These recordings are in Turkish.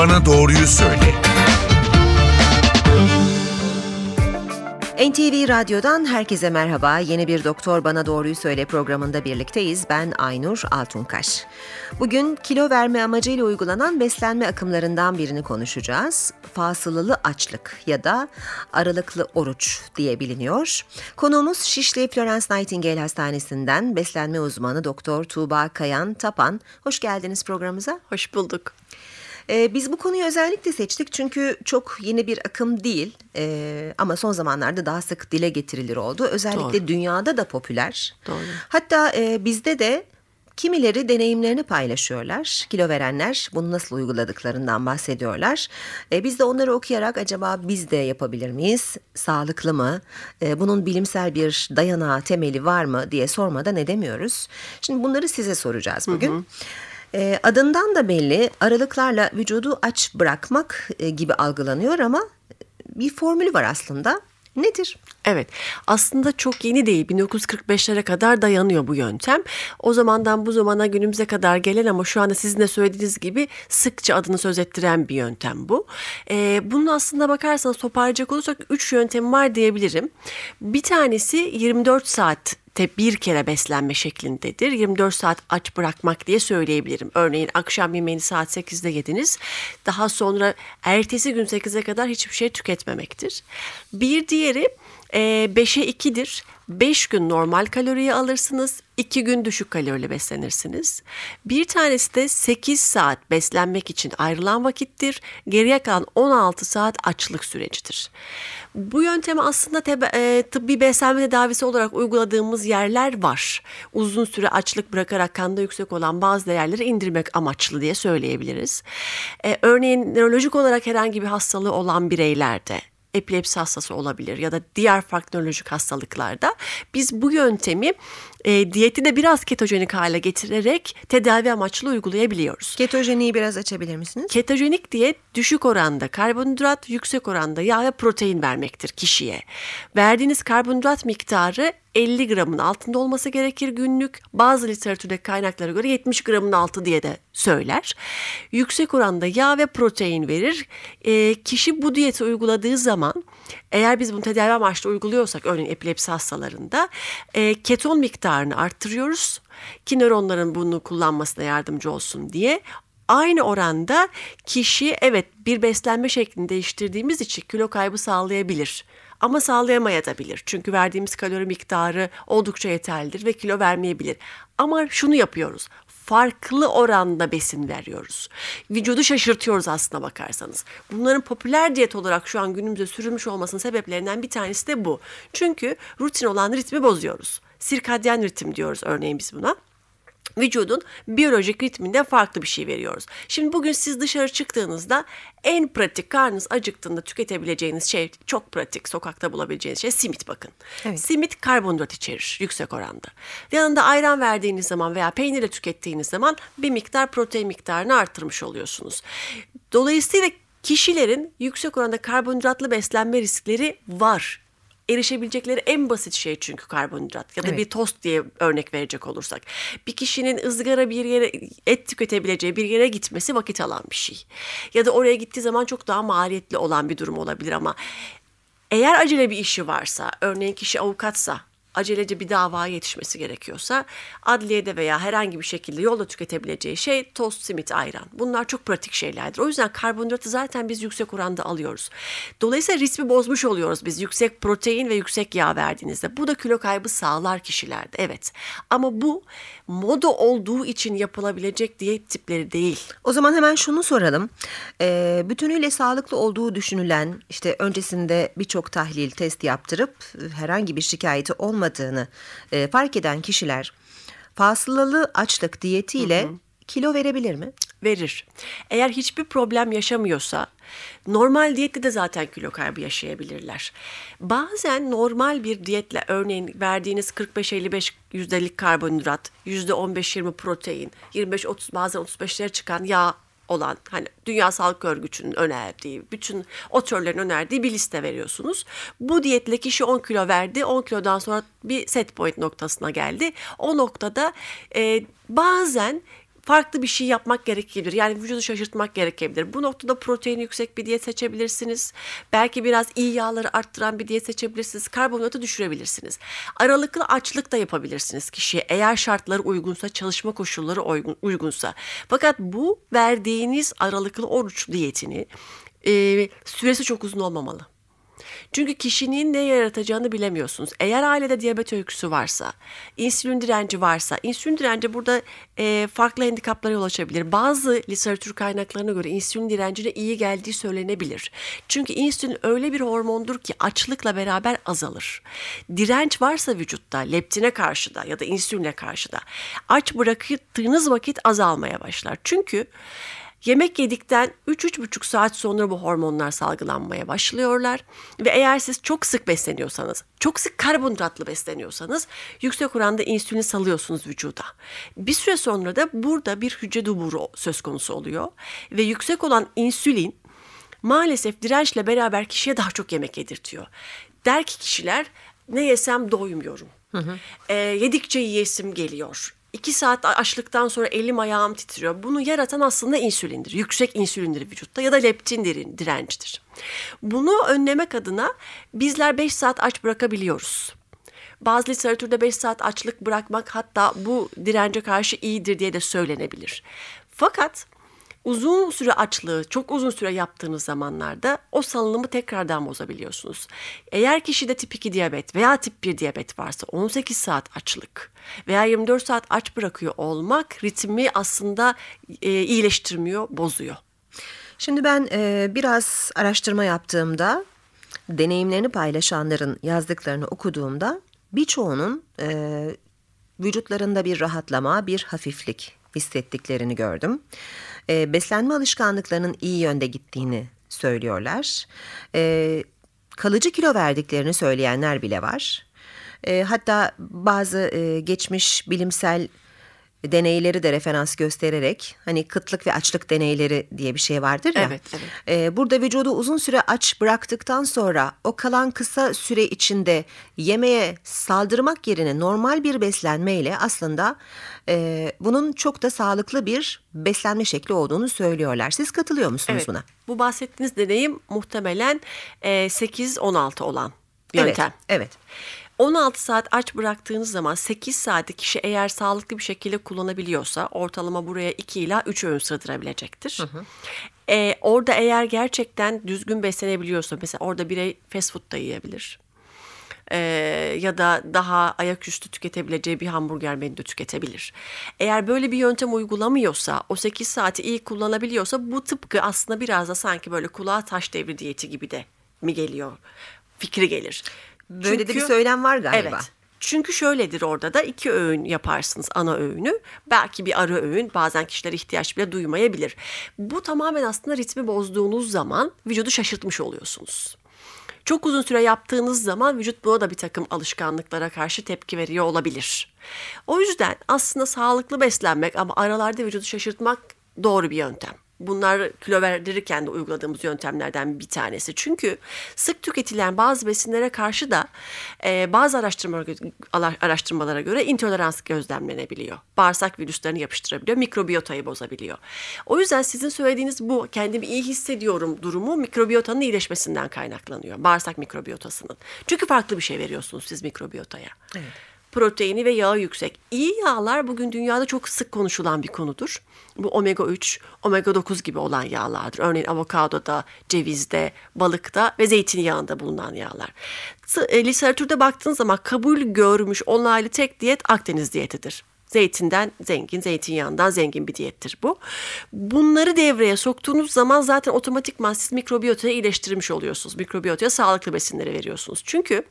Bana Doğruyu Söyle. NTV Radyo'dan herkese merhaba. Yeni bir Doktor Bana Doğruyu Söyle programında birlikteyiz. Ben Aynur Altunkaş. Bugün kilo verme amacıyla uygulanan beslenme akımlarından birini konuşacağız. Fasılalı açlık ya da aralıklı oruç diye biliniyor. Konuğumuz Şişli Florence Nightingale Hastanesi'nden beslenme uzmanı Doktor Tuğba Kayan Tapan. Hoş geldiniz programımıza. Hoş bulduk. Ee, biz bu konuyu özellikle seçtik çünkü çok yeni bir akım değil ee, ama son zamanlarda daha sık dile getirilir oldu. Özellikle Doğru. dünyada da popüler. Doğru. Hatta e, bizde de kimileri deneyimlerini paylaşıyorlar. Kilo verenler bunu nasıl uyguladıklarından bahsediyorlar. E, biz de onları okuyarak acaba biz de yapabilir miyiz? Sağlıklı mı? E, bunun bilimsel bir dayanağı, temeli var mı diye sormadan edemiyoruz. Şimdi bunları size soracağız bugün. E, adından da belli aralıklarla vücudu aç bırakmak e, gibi algılanıyor ama bir formülü var aslında. Nedir? Evet aslında çok yeni değil 1945'lere kadar dayanıyor bu yöntem. O zamandan bu zamana günümüze kadar gelen ama şu anda sizin de söylediğiniz gibi sıkça adını söz ettiren bir yöntem bu. Ee, bunun aslında bakarsanız toparlayacak olursak 3 yöntem var diyebilirim. Bir tanesi 24 saat te bir kere beslenme şeklindedir. 24 saat aç bırakmak diye söyleyebilirim. Örneğin akşam yemeğini saat 8'de yediniz. Daha sonra ertesi gün 8'e kadar hiçbir şey tüketmemektir. Bir diğeri 5'e 2'dir. 5 gün normal kaloriyi alırsınız, 2 gün düşük kalorili beslenirsiniz. Bir tanesi de 8 saat beslenmek için ayrılan vakittir. Geriye kalan 16 saat açlık sürecidir. Bu yöntemi aslında tebe- e, tıbbi beslenme tedavisi olarak uyguladığımız yerler var. Uzun süre açlık bırakarak kanda yüksek olan bazı değerleri indirmek amaçlı diye söyleyebiliriz. E, örneğin nörolojik olarak herhangi bir hastalığı olan bireylerde epilepsi hastası olabilir ya da diğer farklı nörolojik hastalıklarda. Biz bu yöntemi e, diyeti de biraz ketojenik hale getirerek tedavi amaçlı uygulayabiliyoruz. Ketojeniği biraz açabilir misiniz? Ketojenik diyet düşük oranda karbonhidrat, yüksek oranda yağ ve protein vermektir kişiye. Verdiğiniz karbonhidrat miktarı 50 gramın altında olması gerekir günlük. Bazı literatürdeki kaynaklara göre 70 gramın altı diye de söyler. Yüksek oranda yağ ve protein verir. E, kişi bu diyeti uyguladığı zaman eğer biz bunu tedavi amaçlı uyguluyorsak örneğin epilepsi hastalarında e, keton miktarını arttırıyoruz ki nöronların bunu kullanmasına yardımcı olsun diye aynı oranda kişi evet bir beslenme şeklini değiştirdiğimiz için kilo kaybı sağlayabilir. Ama sağlayamayabilir. Çünkü verdiğimiz kalori miktarı oldukça yeterlidir ve kilo vermeyebilir. Ama şunu yapıyoruz. Farklı oranda besin veriyoruz. Vücudu şaşırtıyoruz aslına bakarsanız. Bunların popüler diyet olarak şu an günümüzde sürülmüş olmasının sebeplerinden bir tanesi de bu. Çünkü rutin olan ritmi bozuyoruz. Sirkadyen ritim diyoruz örneğin biz buna vücudun biyolojik ritminde farklı bir şey veriyoruz. Şimdi bugün siz dışarı çıktığınızda en pratik karnınız acıktığında tüketebileceğiniz şey çok pratik sokakta bulabileceğiniz şey simit bakın. Evet. Simit karbonhidrat içerir yüksek oranda. Yanında ayran verdiğiniz zaman veya peynirle tükettiğiniz zaman bir miktar protein miktarını artırmış oluyorsunuz. Dolayısıyla kişilerin yüksek oranda karbonhidratlı beslenme riskleri var erişebilecekleri en basit şey çünkü karbonhidrat ya da Evet. bir tost diye örnek verecek olursak. Bir kişinin ızgara bir yere et tüketebileceği bir yere gitmesi vakit alan bir şey. Ya da oraya gittiği zaman çok daha maliyetli olan bir durum olabilir ama eğer acele bir işi varsa, örneğin kişi avukatsa, acelece bir davaya yetişmesi gerekiyorsa adliyede veya herhangi bir şekilde yolda tüketebileceği şey tost, simit, ayran. Bunlar çok pratik şeylerdir. O yüzden karbonhidratı zaten biz yüksek oranda alıyoruz. Dolayısıyla ritmi bozmuş oluyoruz biz yüksek protein ve yüksek yağ verdiğinizde. Bu da kilo kaybı sağlar kişilerde evet. Ama bu moda olduğu için yapılabilecek diyet tipleri değil. O zaman hemen şunu soralım. Ee, bütünüyle sağlıklı olduğu düşünülen işte öncesinde birçok tahlil test yaptırıp e, herhangi bir şikayeti olmadığını e, fark eden kişiler fasılalı açlık diyetiyle kilo verebilir mi? verir. Eğer hiçbir problem yaşamıyorsa normal diyette de zaten kilo kaybı yaşayabilirler. Bazen normal bir diyetle örneğin verdiğiniz 45-55 yüzdelik karbonhidrat, %15-20 protein, 25-30 bazen 35'lere çıkan yağ olan hani Dünya Sağlık Örgütü'nün önerdiği, bütün otörlerin önerdiği bir liste veriyorsunuz. Bu diyetle kişi 10 kilo verdi. 10 kilodan sonra bir set point noktasına geldi. O noktada e, bazen farklı bir şey yapmak gerekebilir. Yani vücudu şaşırtmak gerekebilir. Bu noktada protein yüksek bir diyet seçebilirsiniz. Belki biraz iyi yağları arttıran bir diyet seçebilirsiniz. Karbonhidratı düşürebilirsiniz. Aralıklı açlık da yapabilirsiniz kişiye. Eğer şartları uygunsa, çalışma koşulları uygun, uygunsa. Fakat bu verdiğiniz aralıklı oruç diyetini e, süresi çok uzun olmamalı. Çünkü kişinin ne yaratacağını bilemiyorsunuz. Eğer ailede diyabet öyküsü varsa, insülin direnci varsa, insülin direnci burada e, farklı handikaplara yol açabilir. Bazı literatür kaynaklarına göre insülin direncine iyi geldiği söylenebilir. Çünkü insülin öyle bir hormondur ki açlıkla beraber azalır. Direnç varsa vücutta leptine karşı da ya da insüline karşı da aç bıraktığınız vakit azalmaya başlar. Çünkü Yemek yedikten 3-3,5 saat sonra bu hormonlar salgılanmaya başlıyorlar. Ve eğer siz çok sık besleniyorsanız, çok sık karbonhidratlı besleniyorsanız yüksek oranda insülin salıyorsunuz vücuda. Bir süre sonra da burada bir hücre duburu söz konusu oluyor. Ve yüksek olan insülin maalesef dirençle beraber kişiye daha çok yemek yedirtiyor. Der ki kişiler ne yesem doymuyorum. Hı hı. E, yedikçe yiyesim geliyor İki saat açlıktan sonra elim ayağım titriyor. Bunu yaratan aslında insülindir. Yüksek insülindir vücutta ya da leptin direncidir. Bunu önlemek adına bizler 5 saat aç bırakabiliyoruz. Bazı literatürde 5 saat açlık bırakmak hatta bu dirence karşı iyidir diye de söylenebilir. Fakat uzun süre açlığı çok uzun süre yaptığınız zamanlarda o salınımı tekrardan bozabiliyorsunuz. Eğer kişide tip 2 diyabet veya tip 1 diyabet varsa 18 saat açlık veya 24 saat aç bırakıyor olmak ritmi aslında e, iyileştirmiyor, bozuyor. Şimdi ben e, biraz araştırma yaptığımda deneyimlerini paylaşanların yazdıklarını okuduğumda birçoğunun e, vücutlarında bir rahatlama, bir hafiflik hissettiklerini gördüm. E, beslenme alışkanlıklarının iyi yönde gittiğini söylüyorlar. E, kalıcı kilo verdiklerini söyleyenler bile var. E, hatta bazı e, geçmiş bilimsel deneyleri de referans göstererek hani kıtlık ve açlık deneyleri diye bir şey vardır ya. Evet, evet. E, burada vücudu uzun süre aç bıraktıktan sonra o kalan kısa süre içinde yemeğe saldırmak yerine normal bir beslenmeyle aslında e, bunun çok da sağlıklı bir beslenme şekli olduğunu söylüyorlar. Siz katılıyor musunuz evet, buna? Bu bahsettiğiniz deneyim muhtemelen e, 8-16 olan yöntem. Evet. evet. 16 saat aç bıraktığınız zaman 8 saati kişi eğer sağlıklı bir şekilde kullanabiliyorsa ortalama buraya 2 ila 3 öğün sığdırabilecektir. Hı hı. Ee, orada eğer gerçekten düzgün beslenebiliyorsa mesela orada birey fast food da yiyebilir. Ee, ya da daha ayaküstü tüketebileceği bir hamburger menü de tüketebilir. Eğer böyle bir yöntem uygulamıyorsa, o 8 saati iyi kullanabiliyorsa bu tıpkı aslında biraz da sanki böyle kulağa taş devri diyeti gibi de mi geliyor? Fikri gelir. Böyle Çünkü, de bir söylem var galiba. Evet. Çünkü şöyledir orada da iki öğün yaparsınız ana öğünü. Belki bir ara öğün bazen kişiler ihtiyaç bile duymayabilir. Bu tamamen aslında ritmi bozduğunuz zaman vücudu şaşırtmış oluyorsunuz. Çok uzun süre yaptığınız zaman vücut buna da bir takım alışkanlıklara karşı tepki veriyor olabilir. O yüzden aslında sağlıklı beslenmek ama aralarda vücudu şaşırtmak doğru bir yöntem. Bunlar kilo verdirirken de uyguladığımız yöntemlerden bir tanesi. Çünkü sık tüketilen bazı besinlere karşı da e, bazı araştırmalara, araştırmalara göre intolerans gözlemlenebiliyor. Bağırsak virüslerini yapıştırabiliyor, mikrobiyotayı bozabiliyor. O yüzden sizin söylediğiniz bu kendimi iyi hissediyorum durumu mikrobiyotanın iyileşmesinden kaynaklanıyor. Bağırsak mikrobiyotasının. Çünkü farklı bir şey veriyorsunuz siz mikrobiyotaya. Evet proteini ve yağı yüksek. İyi yağlar bugün dünyada çok sık konuşulan bir konudur. Bu omega 3, omega 9 gibi olan yağlardır. Örneğin avokadoda, cevizde, balıkta ve zeytinyağında bulunan yağlar. E, literatürde baktığınız zaman kabul görmüş onaylı tek diyet Akdeniz diyetidir. Zeytinden zengin, zeytinyağından zengin bir diyettir bu. Bunları devreye soktuğunuz zaman zaten otomatikman siz mikrobiyotayı iyileştirmiş oluyorsunuz. Mikrobiyotaya sağlıklı besinleri veriyorsunuz. Çünkü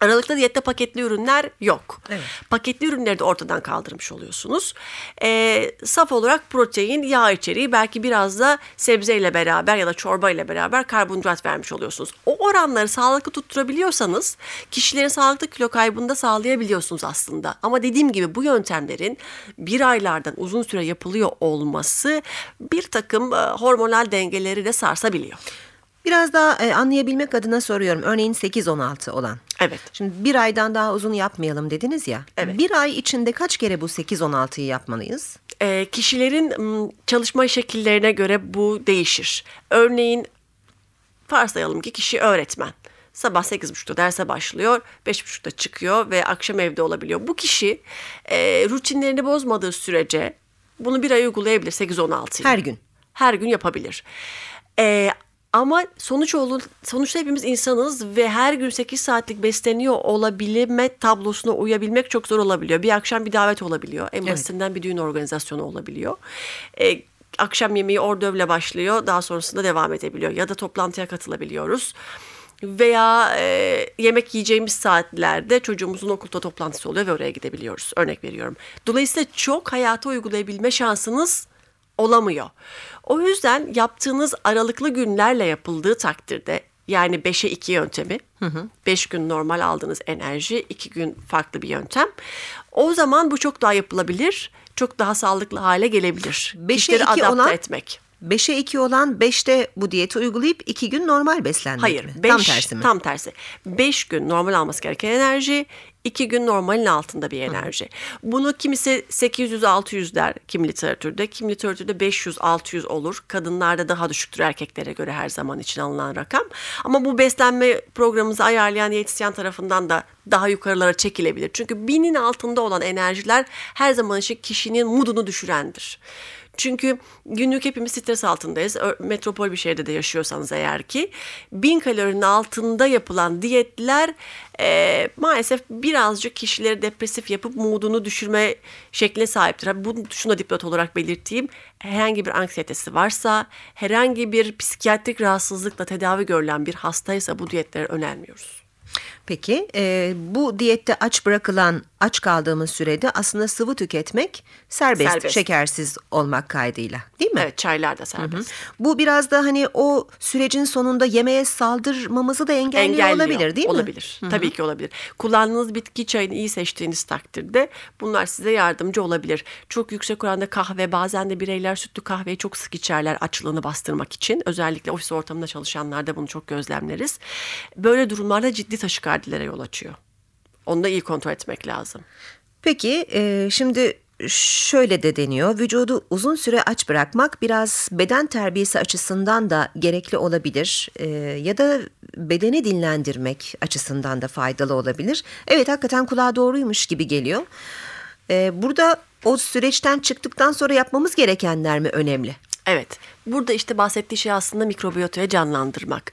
Aralıklı diyette paketli ürünler yok. Evet. Paketli ürünleri de ortadan kaldırmış oluyorsunuz. E, saf olarak protein, yağ içeriği belki biraz da sebzeyle beraber ya da çorba ile beraber karbonhidrat vermiş oluyorsunuz. O oranları sağlıklı tutturabiliyorsanız kişilerin sağlıklı kilo kaybını da sağlayabiliyorsunuz aslında. Ama dediğim gibi bu yöntemlerin bir aylardan uzun süre yapılıyor olması bir takım hormonal dengeleri de sarsabiliyor. Biraz daha e, anlayabilmek adına soruyorum. Örneğin 8-16 olan. Evet. Şimdi bir aydan daha uzun yapmayalım dediniz ya. Evet. Bir ay içinde kaç kere bu 8-16'yı yapmalıyız? E, kişilerin çalışma şekillerine göre bu değişir. Örneğin varsayalım ki kişi öğretmen. Sabah 8.30'da derse başlıyor, 5.30'da çıkıyor ve akşam evde olabiliyor. Bu kişi e, rutinlerini bozmadığı sürece bunu bir ay uygulayabilir 8-16 yıl. Her gün. Her gün yapabilir. E, ama sonuç olun, sonuçta hepimiz insanız ve her gün 8 saatlik besleniyor olabilme tablosuna uyabilmek çok zor olabiliyor. Bir akşam bir davet olabiliyor. En Evet. basitinden bir düğün organizasyonu olabiliyor. E, akşam yemeği ordövle başlıyor. Daha sonrasında devam edebiliyor. Ya da toplantıya katılabiliyoruz. Veya e, yemek yiyeceğimiz saatlerde çocuğumuzun okulda toplantısı oluyor ve oraya gidebiliyoruz. Örnek veriyorum. Dolayısıyla çok hayata uygulayabilme şansınız olamıyor. O yüzden yaptığınız aralıklı günlerle yapıldığı takdirde yani 5'e 2 yöntemi 5 gün normal aldığınız enerji 2 gün farklı bir yöntem. O zaman bu çok daha yapılabilir. Çok daha sağlıklı hale gelebilir. Beşe Kişileri iki adapte olan- etmek. 5'e 2 olan 5'te bu diyeti uygulayıp 2 gün normal beslenmek Hayır. mi? Beş, Tam tersi mi? Tam tersi. 5 gün normal alması gereken enerji, 2 gün normalin altında bir enerji. Bunu kimisi 800-600 der kim literatürde, kim literatürde 500-600 olur. Kadınlarda daha düşüktür erkeklere göre her zaman için alınan rakam. Ama bu beslenme programımızı ayarlayan diyetisyen tarafından da daha yukarılara çekilebilir. Çünkü binin altında olan enerjiler her zaman için kişinin modunu düşürendir. Çünkü günlük hepimiz stres altındayız. Metropol bir şehirde de yaşıyorsanız eğer ki bin kalorinin altında yapılan diyetler e, maalesef birazcık kişileri depresif yapıp moodunu düşürme şekline sahiptir. Bunu şuna dipnot olarak belirteyim. Herhangi bir anksiyetesi varsa, herhangi bir psikiyatrik rahatsızlıkla tedavi görülen bir hastaysa bu diyetleri önermiyoruz. Peki e, bu diyette aç bırakılan aç kaldığımız sürede aslında sıvı tüketmek serbest, Serbest. şekersiz olmak kaydıyla değil mi? Evet çaylar da serbest. Bu biraz da hani o sürecin sonunda yemeğe saldırmamızı da engelliyor, engelliyor. olabilir değil mi? Olabilir. Tabii ki olabilir. Kullandığınız bitki çayını iyi seçtiğiniz takdirde bunlar size yardımcı olabilir. Çok yüksek oranda kahve bazen de bireyler sütlü kahveyi çok sık içerler açlığını bastırmak için. Özellikle ofis ortamında çalışanlarda bunu çok gözlemleriz. Böyle durumlarda ciddi taşikardilere yol açıyor. Onu da iyi kontrol etmek lazım. Peki e, şimdi şöyle de deniyor. Vücudu uzun süre aç bırakmak biraz beden terbiyesi açısından da gerekli olabilir. E, ya da bedeni dinlendirmek açısından da faydalı olabilir. Evet hakikaten kulağa doğruymuş gibi geliyor. E, burada o süreçten çıktıktan sonra yapmamız gerekenler mi önemli? Evet. Burada işte bahsettiği şey aslında mikrobiyotayı canlandırmak.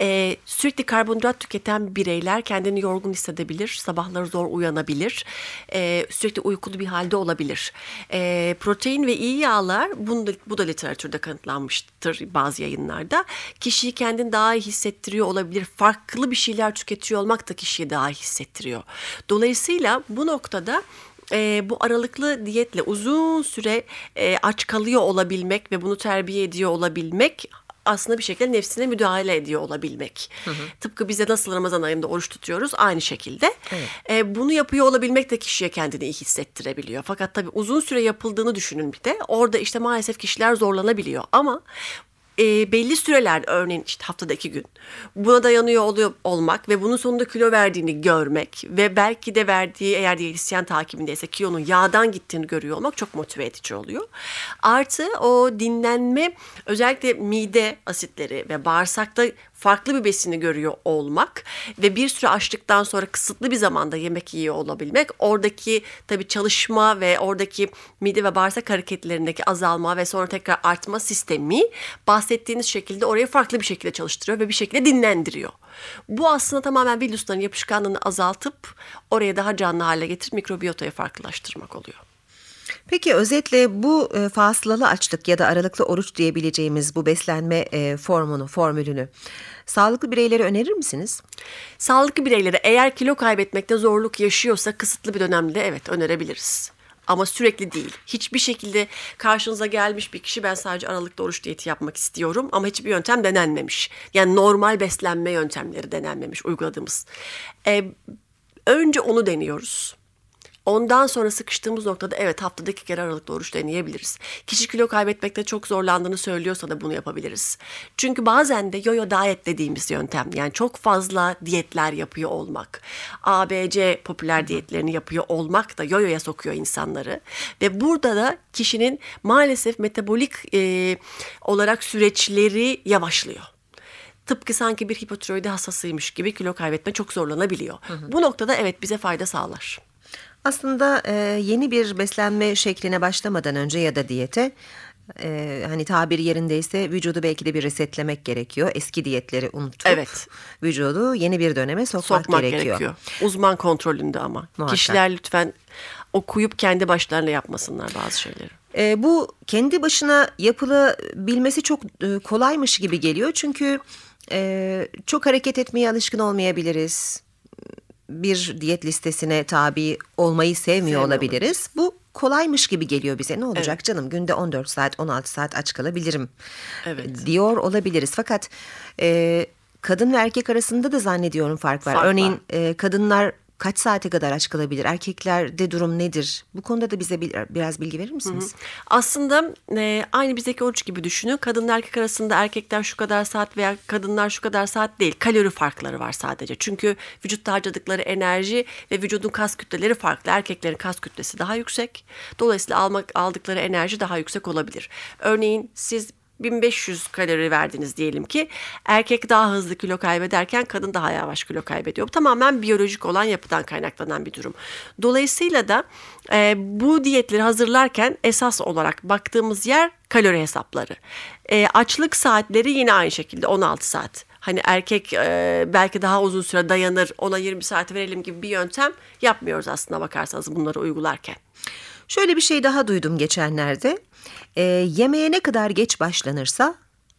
Ee, sürekli karbonhidrat tüketen bireyler kendini yorgun hissedebilir, sabahları zor uyanabilir, ee, sürekli uykulu bir halde olabilir. Ee, protein ve iyi yağlar, bunu da, bu da literatürde kanıtlanmıştır bazı yayınlarda. Kişiyi kendini daha iyi hissettiriyor olabilir. Farklı bir şeyler tüketiyor olmak da kişiyi daha iyi hissettiriyor. Dolayısıyla bu noktada e, bu aralıklı diyetle uzun süre e, aç kalıyor olabilmek ve bunu terbiye ediyor olabilmek aslında bir şekilde nefsine müdahale ediyor olabilmek. Tıpkı bize nasıl Ramazan ayında oruç tutuyoruz aynı şekilde. E, bunu yapıyor olabilmek de kişiye kendini iyi hissettirebiliyor. Fakat tabii uzun süre yapıldığını düşünün bir de. Orada işte maalesef kişiler zorlanabiliyor ama e, belli süreler örneğin işte haftada iki gün buna dayanıyor oluyor olmak ve bunun sonunda kilo verdiğini görmek ve belki de verdiği eğer diyetisyen takibindeyse kilonun yağdan gittiğini görüyor olmak çok motive edici oluyor. Artı o dinlenme özellikle mide asitleri ve bağırsakta farklı bir besini görüyor olmak ve bir süre açtıktan sonra kısıtlı bir zamanda yemek yiyor olabilmek oradaki tabii çalışma ve oradaki mide ve bağırsak hareketlerindeki azalma ve sonra tekrar artma sistemi bahsettiğiniz şekilde orayı farklı bir şekilde çalıştırıyor ve bir şekilde dinlendiriyor. Bu aslında tamamen villusların yapışkanlığını azaltıp oraya daha canlı hale getirip mikrobiyotayı farklılaştırmak oluyor. Peki özetle bu e, fasılalı açlık ya da aralıklı oruç diyebileceğimiz bu beslenme e, formunu, formülünü sağlıklı bireylere önerir misiniz? Sağlıklı bireylere eğer kilo kaybetmekte zorluk yaşıyorsa kısıtlı bir dönemde evet önerebiliriz. Ama sürekli değil. Hiçbir şekilde karşınıza gelmiş bir kişi ben sadece aralıklı oruç diyeti yapmak istiyorum ama hiçbir yöntem denenmemiş. Yani normal beslenme yöntemleri denenmemiş uyguladığımız. Ee, önce onu deniyoruz. Ondan sonra sıkıştığımız noktada evet haftada iki kere aralıklı oruç deneyebiliriz. Kişi kilo kaybetmekte çok zorlandığını söylüyorsa da bunu yapabiliriz. Çünkü bazen de yo-yo diyet dediğimiz yöntem yani çok fazla diyetler yapıyor olmak, ABC popüler diyetlerini yapıyor olmak da yo-yoya sokuyor insanları. Ve burada da kişinin maalesef metabolik e, olarak süreçleri yavaşlıyor. Tıpkı sanki bir hipotiroidi hastasıymış gibi kilo kaybetme çok zorlanabiliyor. Bu noktada evet bize fayda sağlar. Aslında e, yeni bir beslenme şekline başlamadan önce ya da diyete e, hani tabiri yerindeyse vücudu belki de bir resetlemek gerekiyor. Eski diyetleri unutup Evet. vücudu yeni bir döneme sokmak, Sokmak gerekiyor. gerekiyor. Uzman kontrolünde ama. Muhakkak. Kişiler lütfen okuyup kendi başlarına yapmasınlar bazı şeyleri. E, bu kendi başına yapılabilmesi çok e, kolaymış gibi geliyor. Çünkü e, çok hareket etmeye alışkın olmayabiliriz. Bir diyet listesine tabi olmayı sevmiyor Sevmiyor olabiliriz. Bu kolaymış gibi geliyor bize. Ne olacak canım günde 14 saat 16 saat aç kalabilirim Evet. diyor olabiliriz. Fakat e, kadın ve erkek arasında da zannediyorum fark var. Fark var. Örneğin e, kadınlar kaç saate kadar aç kalabilir? Erkeklerde durum nedir? Bu konuda da bize bir- biraz bilgi verir misiniz? Aslında e, aynı bizdeki oruç gibi düşünün. Kadın erkek arasında erkekler şu kadar saat veya kadınlar şu kadar saat değil. Kalori farkları var sadece. Çünkü vücutta harcadıkları enerji ve vücudun kas kütleleri farklı. Erkeklerin kas kütlesi daha yüksek. Dolayısıyla almak aldıkları enerji daha yüksek olabilir. Örneğin siz 1500 kalori verdiniz diyelim ki erkek daha hızlı kilo kaybederken kadın daha yavaş kilo kaybediyor. Bu tamamen biyolojik olan yapıdan kaynaklanan bir durum. Dolayısıyla da e, bu diyetleri hazırlarken esas olarak baktığımız yer kalori hesapları. E, açlık saatleri yine aynı şekilde 16 saat. Hani erkek e, belki daha uzun süre dayanır ona 20 saat verelim gibi bir yöntem yapmıyoruz aslında bakarsanız bunları uygularken. Şöyle bir şey daha duydum geçenlerde. Ee, yemeğe ne kadar geç başlanırsa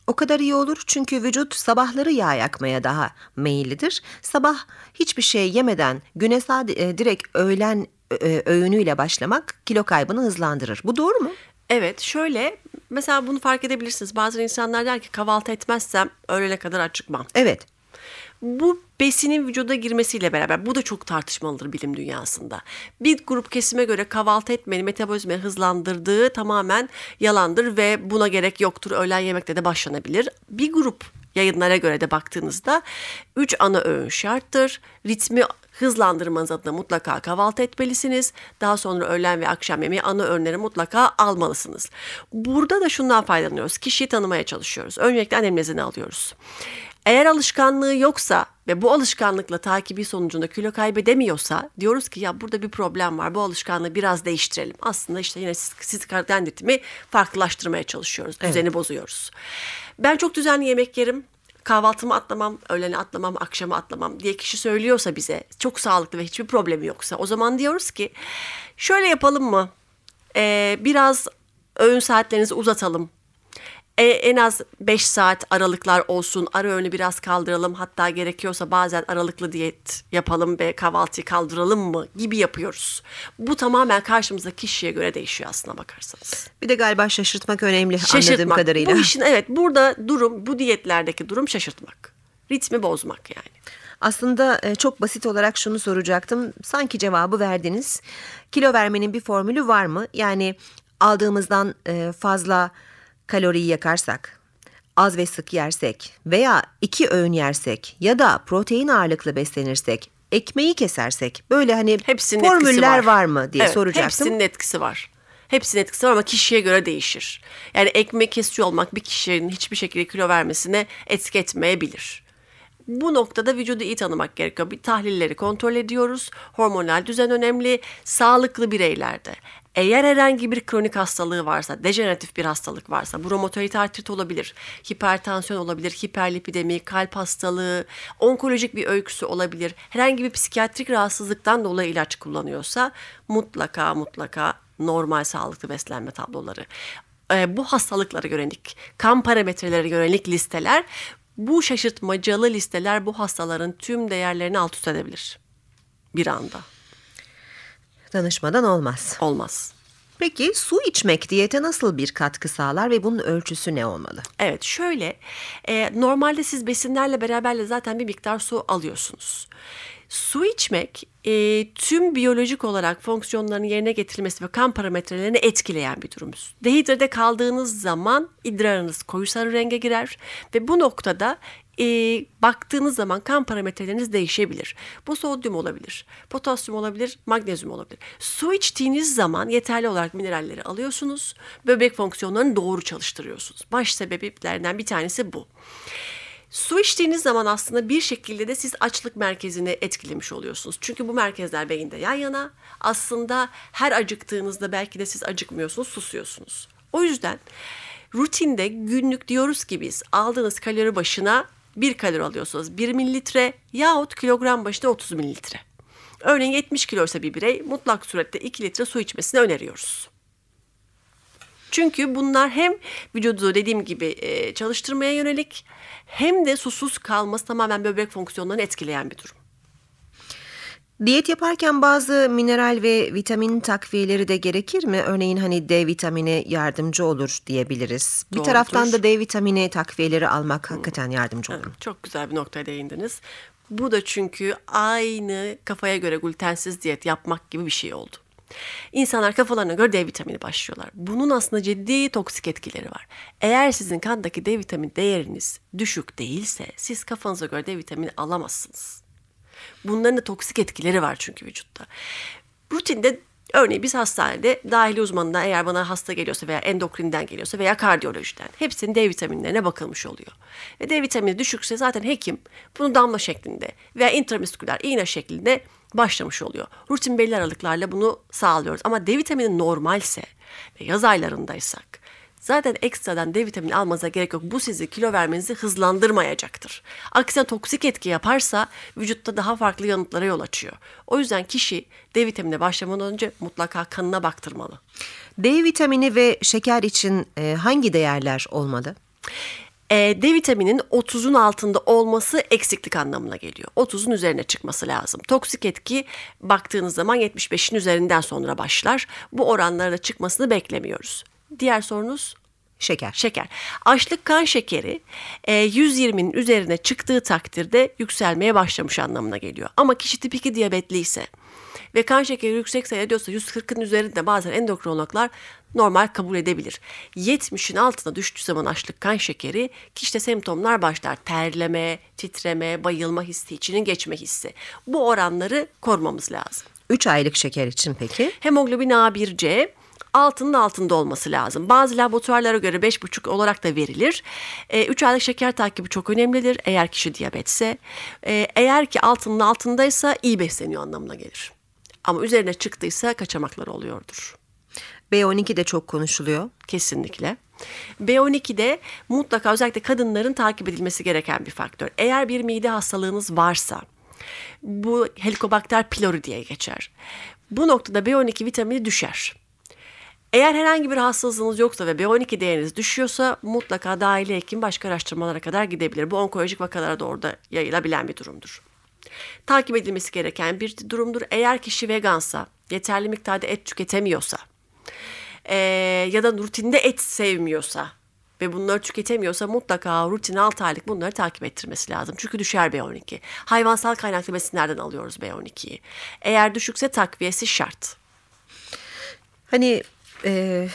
o kadar iyi olur. Çünkü vücut sabahları yağ yakmaya daha meyillidir. Sabah hiçbir şey yemeden güne sade, e, direkt öğlen e, öğünüyle başlamak kilo kaybını hızlandırır. Bu doğru mu? Evet şöyle mesela bunu fark edebilirsiniz. Bazı insanlar der ki kahvaltı etmezsem öğlene kadar aç çıkmam. Evet. Bu besinin vücuda girmesiyle beraber bu da çok tartışmalıdır bilim dünyasında. Bir grup kesime göre kahvaltı etmenin metabolizmayı hızlandırdığı tamamen yalandır ve buna gerek yoktur. Öğlen yemekte de başlanabilir. Bir grup yayınlara göre de baktığınızda 3 ana öğün şarttır. Ritmi hızlandırmanız adına mutlaka kahvaltı etmelisiniz. Daha sonra öğlen ve akşam yemeği ana öğünleri mutlaka almalısınız. Burada da şundan faydalanıyoruz. Kişiyi tanımaya çalışıyoruz. Öncelikle anamnezini alıyoruz. Eğer alışkanlığı yoksa ve bu alışkanlıkla takibi sonucunda kilo kaybedemiyorsa diyoruz ki ya burada bir problem var bu alışkanlığı biraz değiştirelim. Aslında işte yine siz, siz karbonhidratimi farklılaştırmaya çalışıyoruz. Düzeni bozuyoruz. Ben çok düzenli yemek yerim. Kahvaltımı atlamam, öğleni atlamam, akşamı atlamam diye kişi söylüyorsa bize çok sağlıklı ve hiçbir problemi yoksa o zaman diyoruz ki şöyle yapalım mı? Ee, biraz öğün saatlerinizi uzatalım. E, en az 5 saat aralıklar olsun. Ara öğünü biraz kaldıralım. Hatta gerekiyorsa bazen aralıklı diyet yapalım ve kahvaltıyı kaldıralım mı gibi yapıyoruz. Bu tamamen karşımızdaki kişiye göre değişiyor aslına bakarsanız. Bir de galiba şaşırtmak önemli anladığım Şaşırtmak. kadarıyla. Bu işin evet burada durum bu diyetlerdeki durum şaşırtmak. Ritmi bozmak yani. Aslında e, çok basit olarak şunu soracaktım. Sanki cevabı verdiniz. Kilo vermenin bir formülü var mı? Yani aldığımızdan e, fazla kaloriyi yakarsak, az ve sık yersek veya iki öğün yersek ya da protein ağırlıklı beslenirsek, ekmeği kesersek böyle hani Hepsinin formüller var. var. mı diye Evet, soracaktım. Hepsinin etkisi var. Hepsinin etkisi var ama kişiye göre değişir. Yani ekmek kesiyor olmak bir kişinin hiçbir şekilde kilo vermesine etki etmeyebilir. Bu noktada vücudu iyi tanımak gerekiyor. Bir tahlilleri kontrol ediyoruz. Hormonal düzen önemli. Sağlıklı bireylerde. Eğer herhangi bir kronik hastalığı varsa, dejeneratif bir hastalık varsa, bu romatoid artrit olabilir, hipertansiyon olabilir, hiperlipidemi, kalp hastalığı, onkolojik bir öyküsü olabilir, herhangi bir psikiyatrik rahatsızlıktan dolayı ilaç kullanıyorsa mutlaka mutlaka normal sağlıklı beslenme tabloları. Ee, bu hastalıklara yönelik, kan parametrelere yönelik listeler, bu şaşırtmacalı listeler bu hastaların tüm değerlerini alt üst edebilir bir anda. Danışmadan olmaz. Olmaz. Peki su içmek diyete nasıl bir katkı sağlar ve bunun ölçüsü ne olmalı? Evet şöyle e, normalde siz besinlerle beraberle zaten bir miktar su alıyorsunuz. Su içmek e, tüm biyolojik olarak fonksiyonlarını yerine getirilmesi ve kan parametrelerini etkileyen bir durum. Dehidrate kaldığınız zaman idrarınız koyu sarı renge girer ve bu noktada e, baktığınız zaman kan parametreleriniz değişebilir. Bu sodyum olabilir, potasyum olabilir, magnezyum olabilir. Su içtiğiniz zaman yeterli olarak mineralleri alıyorsunuz. Böbrek fonksiyonlarını doğru çalıştırıyorsunuz. Baş sebeplerinden bir tanesi bu. Su içtiğiniz zaman aslında bir şekilde de siz açlık merkezini etkilemiş oluyorsunuz. Çünkü bu merkezler beyinde yan yana. Aslında her acıktığınızda belki de siz acıkmıyorsunuz, susuyorsunuz. O yüzden rutinde günlük diyoruz ki biz aldığınız kalori başına bir kalori alıyorsunuz. 1 mililitre yahut kilogram başına 30 mililitre. Örneğin 70 kiloysa bir birey mutlak surette 2 litre su içmesini öneriyoruz. Çünkü bunlar hem vücudu dediğim gibi e, çalıştırmaya yönelik hem de susuz kalması tamamen böbrek fonksiyonlarını etkileyen bir durum. Diyet yaparken bazı mineral ve vitamin takviyeleri de gerekir mi? Örneğin hani D vitamini yardımcı olur diyebiliriz. Bir Doğrudur. taraftan da D vitamini takviyeleri almak hakikaten yardımcı olur. Çok güzel bir noktaya değindiniz. Bu da çünkü aynı kafaya göre glutensiz diyet yapmak gibi bir şey oldu. İnsanlar kafalarına göre D vitamini başlıyorlar. Bunun aslında ciddi toksik etkileri var. Eğer sizin kandaki D vitamini değeriniz düşük değilse siz kafanıza göre D vitamini alamazsınız. Bunların da toksik etkileri var çünkü vücutta. Rutinde örneğin biz hastanede dahili uzmanından eğer bana hasta geliyorsa veya endokrinden geliyorsa veya kardiyolojiden hepsinin D vitaminlerine bakılmış oluyor. Ve D vitamini düşükse zaten hekim bunu damla şeklinde veya intramisküler iğne şeklinde başlamış oluyor. Rutin belli aralıklarla bunu sağlıyoruz. Ama D vitamini normalse ve yaz aylarındaysak zaten ekstradan D vitamini almanıza gerek yok. Bu sizi kilo vermenizi hızlandırmayacaktır. Aksine toksik etki yaparsa vücutta daha farklı yanıtlara yol açıyor. O yüzden kişi D vitamine başlamadan önce mutlaka kanına baktırmalı. D vitamini ve şeker için e, hangi değerler olmalı? E, D vitaminin 30'un altında olması eksiklik anlamına geliyor. 30'un üzerine çıkması lazım. Toksik etki baktığınız zaman 75'in üzerinden sonra başlar. Bu oranlara çıkmasını beklemiyoruz. Diğer sorunuz Şeker. şeker. Açlık kan şekeri e, 120'nin üzerine çıktığı takdirde yükselmeye başlamış anlamına geliyor. Ama kişi tip 2 diyabetli ise ve kan şekeri yüksek seyrediyorsa 140'ın üzerinde bazen endokrinologlar normal kabul edebilir. 70'in altına düştüğü zaman açlık kan şekeri kişide semptomlar başlar. Terleme, titreme, bayılma hissi, içinin geçme hissi. Bu oranları korumamız lazım. 3 aylık şeker için peki? Hemoglobin A1C altının altında olması lazım. Bazı laboratuvarlara göre 5,5 olarak da verilir. 3 aylık şeker takibi çok önemlidir eğer kişi diyabetse. E, eğer ki altının altındaysa iyi besleniyor anlamına gelir. Ama üzerine çıktıysa kaçamaklar oluyordur. B12 de çok konuşuluyor. Kesinlikle. B12'de mutlaka özellikle kadınların takip edilmesi gereken bir faktör. Eğer bir mide hastalığınız varsa bu Helicobacter pylori diye geçer. Bu noktada B12 vitamini düşer. Eğer herhangi bir hastalığı yoksa ve B12 değeriniz düşüyorsa mutlaka dahili hekim başka araştırmalara kadar gidebilir. Bu onkolojik vakalara da yayılabilen bir durumdur. Takip edilmesi gereken bir durumdur. Eğer kişi vegansa, yeterli miktarda et tüketemiyorsa e, ya da rutinde et sevmiyorsa ve bunları tüketemiyorsa mutlaka rutin 6 aylık bunları takip ettirmesi lazım. Çünkü düşer B12. Hayvansal kaynaklı besinlerden alıyoruz B12'yi. Eğer düşükse takviyesi şart. Hani e,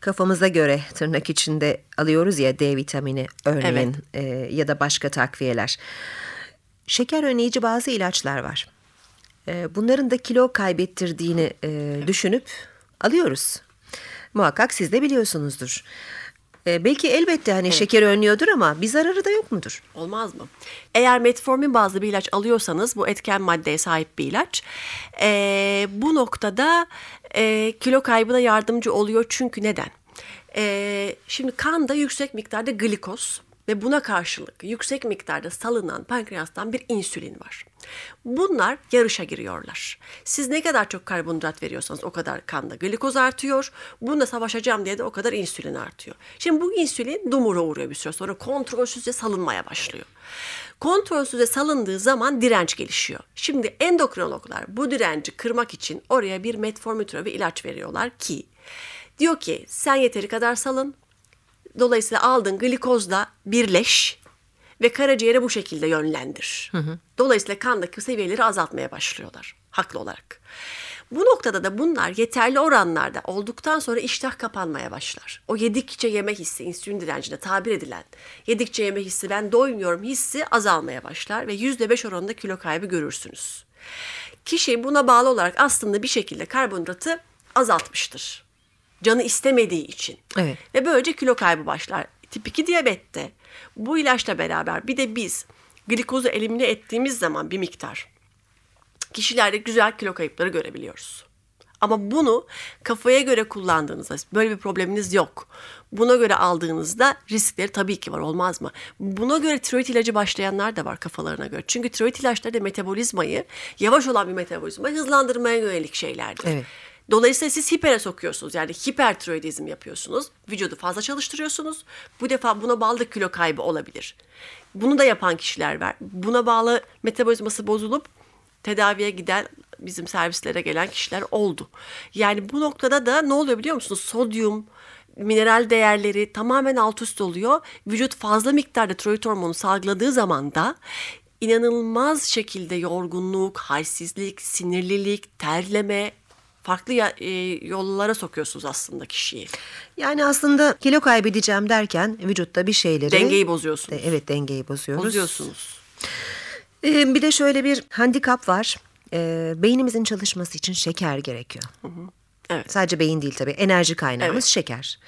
kafamıza göre tırnak içinde alıyoruz ya D vitamini örneğin e, ya da başka takviyeler. Şeker önleyici bazı ilaçlar var. E, bunların da kilo kaybettirdiğini e, düşünüp alıyoruz. Muhakkak siz de biliyorsunuzdur. E, belki elbette hani şekeri önlüyordur ama bir zararı da yok mudur? Olmaz mı? Eğer metformin bazlı bir ilaç alıyorsanız bu etken maddeye sahip bir ilaç. Ee, bu noktada e, kilo kaybına yardımcı oluyor çünkü neden? Ee, şimdi kanda yüksek miktarda glikoz ve buna karşılık yüksek miktarda salınan pankreastan bir insülin var. Bunlar yarışa giriyorlar. Siz ne kadar çok karbonhidrat veriyorsanız o kadar kanda glikoz artıyor. Bununla savaşacağım diye de o kadar insülin artıyor. Şimdi bu insülin dumura uğruyor bir süre sonra kontrolsüzce salınmaya başlıyor. Kontrolsüzce salındığı zaman direnç gelişiyor. Şimdi endokrinologlar bu direnci kırmak için oraya bir metformin türevi ilaç veriyorlar ki diyor ki sen yeteri kadar salın. Dolayısıyla aldığın glikozla birleş ve karaciğere bu şekilde yönlendir. Dolayısıyla kandaki seviyeleri azaltmaya başlıyorlar haklı olarak. Bu noktada da bunlar yeterli oranlarda olduktan sonra iştah kapanmaya başlar. O yedikçe yeme hissi, insülin direncine tabir edilen yedikçe yeme hissi, ben doymuyorum hissi azalmaya başlar ve yüzde beş oranında kilo kaybı görürsünüz. Kişi buna bağlı olarak aslında bir şekilde karbonhidratı azaltmıştır. Canı istemediği için. Evet. Ve böylece kilo kaybı başlar. Tip 2 diyabette bu ilaçla beraber bir de biz glikozu elimine ettiğimiz zaman bir miktar kişilerde güzel kilo kayıpları görebiliyoruz. Ama bunu kafaya göre kullandığınızda böyle bir probleminiz yok. Buna göre aldığınızda riskleri tabii ki var olmaz mı? Buna göre tiroid ilacı başlayanlar da var kafalarına göre. Çünkü tiroid ilaçları da metabolizmayı yavaş olan bir metabolizmayı hızlandırmaya yönelik şeylerdir. Evet. Dolayısıyla siz hipere sokuyorsunuz. Yani hipertiroidizm yapıyorsunuz. Vücudu fazla çalıştırıyorsunuz. Bu defa buna bağlı kilo kaybı olabilir. Bunu da yapan kişiler var. Buna bağlı metabolizması bozulup tedaviye giden bizim servislere gelen kişiler oldu. Yani bu noktada da ne oluyor biliyor musunuz? Sodyum, mineral değerleri tamamen alt üst oluyor. Vücut fazla miktarda tiroid hormonu salgıladığı zaman da inanılmaz şekilde yorgunluk, halsizlik, sinirlilik, terleme, farklı e, yollara sokuyorsunuz aslında kişiyi. Yani aslında kilo kaybedeceğim derken vücutta bir şeyleri... Dengeyi bozuyorsunuz. De- Evet dengeyi bozuyoruz. Bozuyorsunuz. Ee, bir de şöyle bir handikap var. Ee, beynimizin çalışması için şeker gerekiyor. Evet. Sadece beyin değil tabii. Enerji kaynağımız Evet. şeker.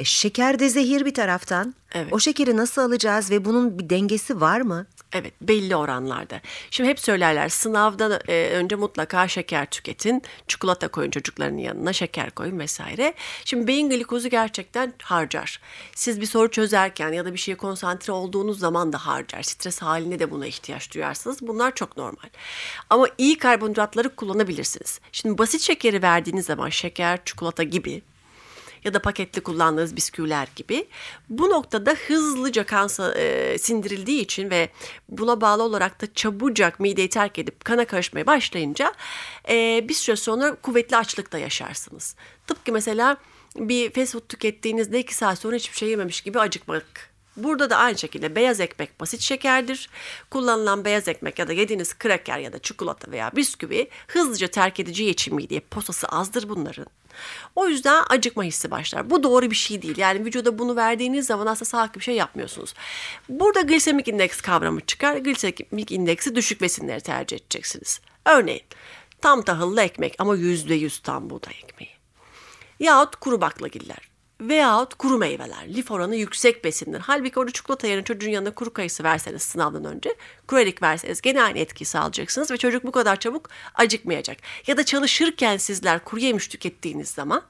E, şeker de zehir bir taraftan. Evet. O şekeri nasıl alacağız ve bunun bir dengesi var mı? Evet belli oranlarda. Şimdi hep söylerler sınavdan e, önce mutlaka şeker tüketin. Çikolata koyun çocukların yanına şeker koyun vesaire. Şimdi beyin glikozu gerçekten harcar. Siz bir soru çözerken ya da bir şeye konsantre olduğunuz zaman da harcar. Stres halinde de buna ihtiyaç duyarsınız. Bunlar çok normal. Ama iyi karbonhidratları kullanabilirsiniz. Şimdi basit şekeri verdiğiniz zaman şeker, çikolata gibi ya da paketli kullandığınız bisküviler gibi. Bu noktada hızlıca kan e, sindirildiği için ve buna bağlı olarak da çabucak mideyi terk edip kana karışmaya başlayınca e, bir süre sonra kuvvetli açlıkta yaşarsınız. Tıpkı mesela bir fast food tükettiğinizde iki saat sonra hiçbir şey yememiş gibi acıkmak Burada da aynı şekilde beyaz ekmek basit şekerdir. Kullanılan beyaz ekmek ya da yediğiniz kraker ya da çikolata veya bisküvi hızlıca terk edeceği için mideye posası azdır bunların. O yüzden acıkma hissi başlar. Bu doğru bir şey değil. Yani vücuda bunu verdiğiniz zaman aslında sağlıklı bir şey yapmıyorsunuz. Burada glisemik indeks kavramı çıkar. Glisemik indeksi düşük besinleri tercih edeceksiniz. Örneğin tam tahıllı ekmek ama yüzde yüz tam buğday ekmeği. Yahut kuru baklagiller. Veyahut kuru meyveler. Lif oranı yüksek besindir. Halbuki orada çikolata yerine çocuğun yanına kuru kayısı verseniz sınavdan önce, kuru erik verseniz gene aynı etkiyi sağlayacaksınız ve çocuk bu kadar çabuk acıkmayacak. Ya da çalışırken sizler kuru yemiş tükettiğiniz zaman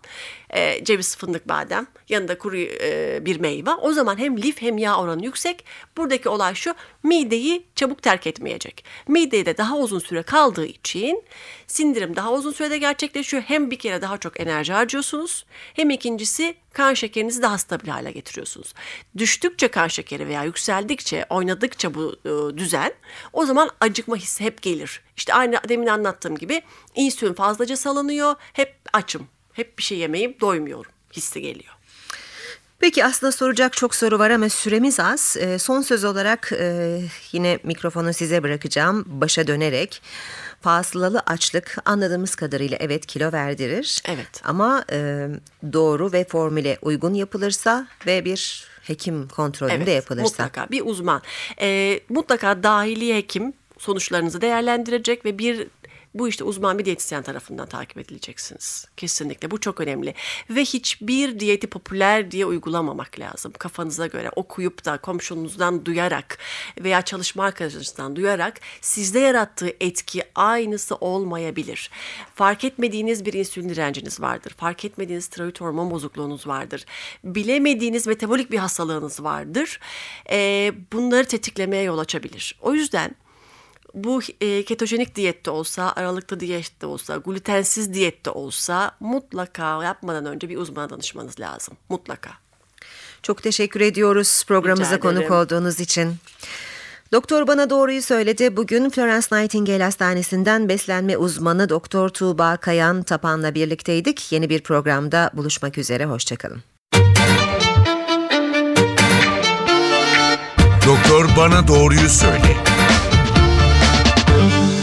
e, ceviz, fındık, badem yanında kuru e, bir meyve o zaman hem lif hem yağ oranı yüksek. Buradaki olay şu mideyi çabuk terk etmeyecek. Midede daha uzun süre kaldığı için sindirim daha uzun sürede gerçekleşiyor. Hem bir kere daha çok enerji harcıyorsunuz hem ikincisi kan şekerinizi daha stabil hale getiriyorsunuz. Düştükçe kan şekeri veya yükseldikçe, oynadıkça bu e, düzen o zaman acıkma hissi hep gelir. İşte aynı demin anlattığım gibi insülin fazlaca salınıyor. Hep açım, hep bir şey yemeyim, doymuyorum hissi geliyor. Peki aslında soracak çok soru var ama süremiz az. Ee, son söz olarak e, yine mikrofonu size bırakacağım başa dönerek. Fasılalı açlık anladığımız kadarıyla evet kilo verdirir. Evet. Ama e, doğru ve formüle uygun yapılırsa ve bir hekim kontrolünde yapılırsa. Mutlaka bir uzman. Ee, mutlaka dahili hekim sonuçlarınızı değerlendirecek ve bir bu işte uzman bir diyetisyen tarafından takip edileceksiniz. Kesinlikle bu çok önemli. Ve hiçbir diyeti popüler diye uygulamamak lazım. Kafanıza göre okuyup da komşunuzdan duyarak veya çalışma arkadaşınızdan duyarak sizde yarattığı etki aynısı olmayabilir. Fark etmediğiniz bir insülin direnciniz vardır. Fark etmediğiniz tiroid hormon bozukluğunuz vardır. Bilemediğiniz metabolik bir hastalığınız vardır. Ee, bunları tetiklemeye yol açabilir. O yüzden bu e, ketojenik diyette olsa, aralıklı diyette olsa, glutensiz diyette olsa mutlaka yapmadan önce bir uzmana danışmanız lazım. Mutlaka. Çok teşekkür ediyoruz programımıza konuk olduğunuz için. Doktor bana doğruyu söyledi. Bugün Florence Nightingale Hastanesi'nden beslenme uzmanı Doktor Tuğba Kayan Tapan'la birlikteydik. Yeni bir programda buluşmak üzere. Hoşçakalın. Doktor bana doğruyu söyle.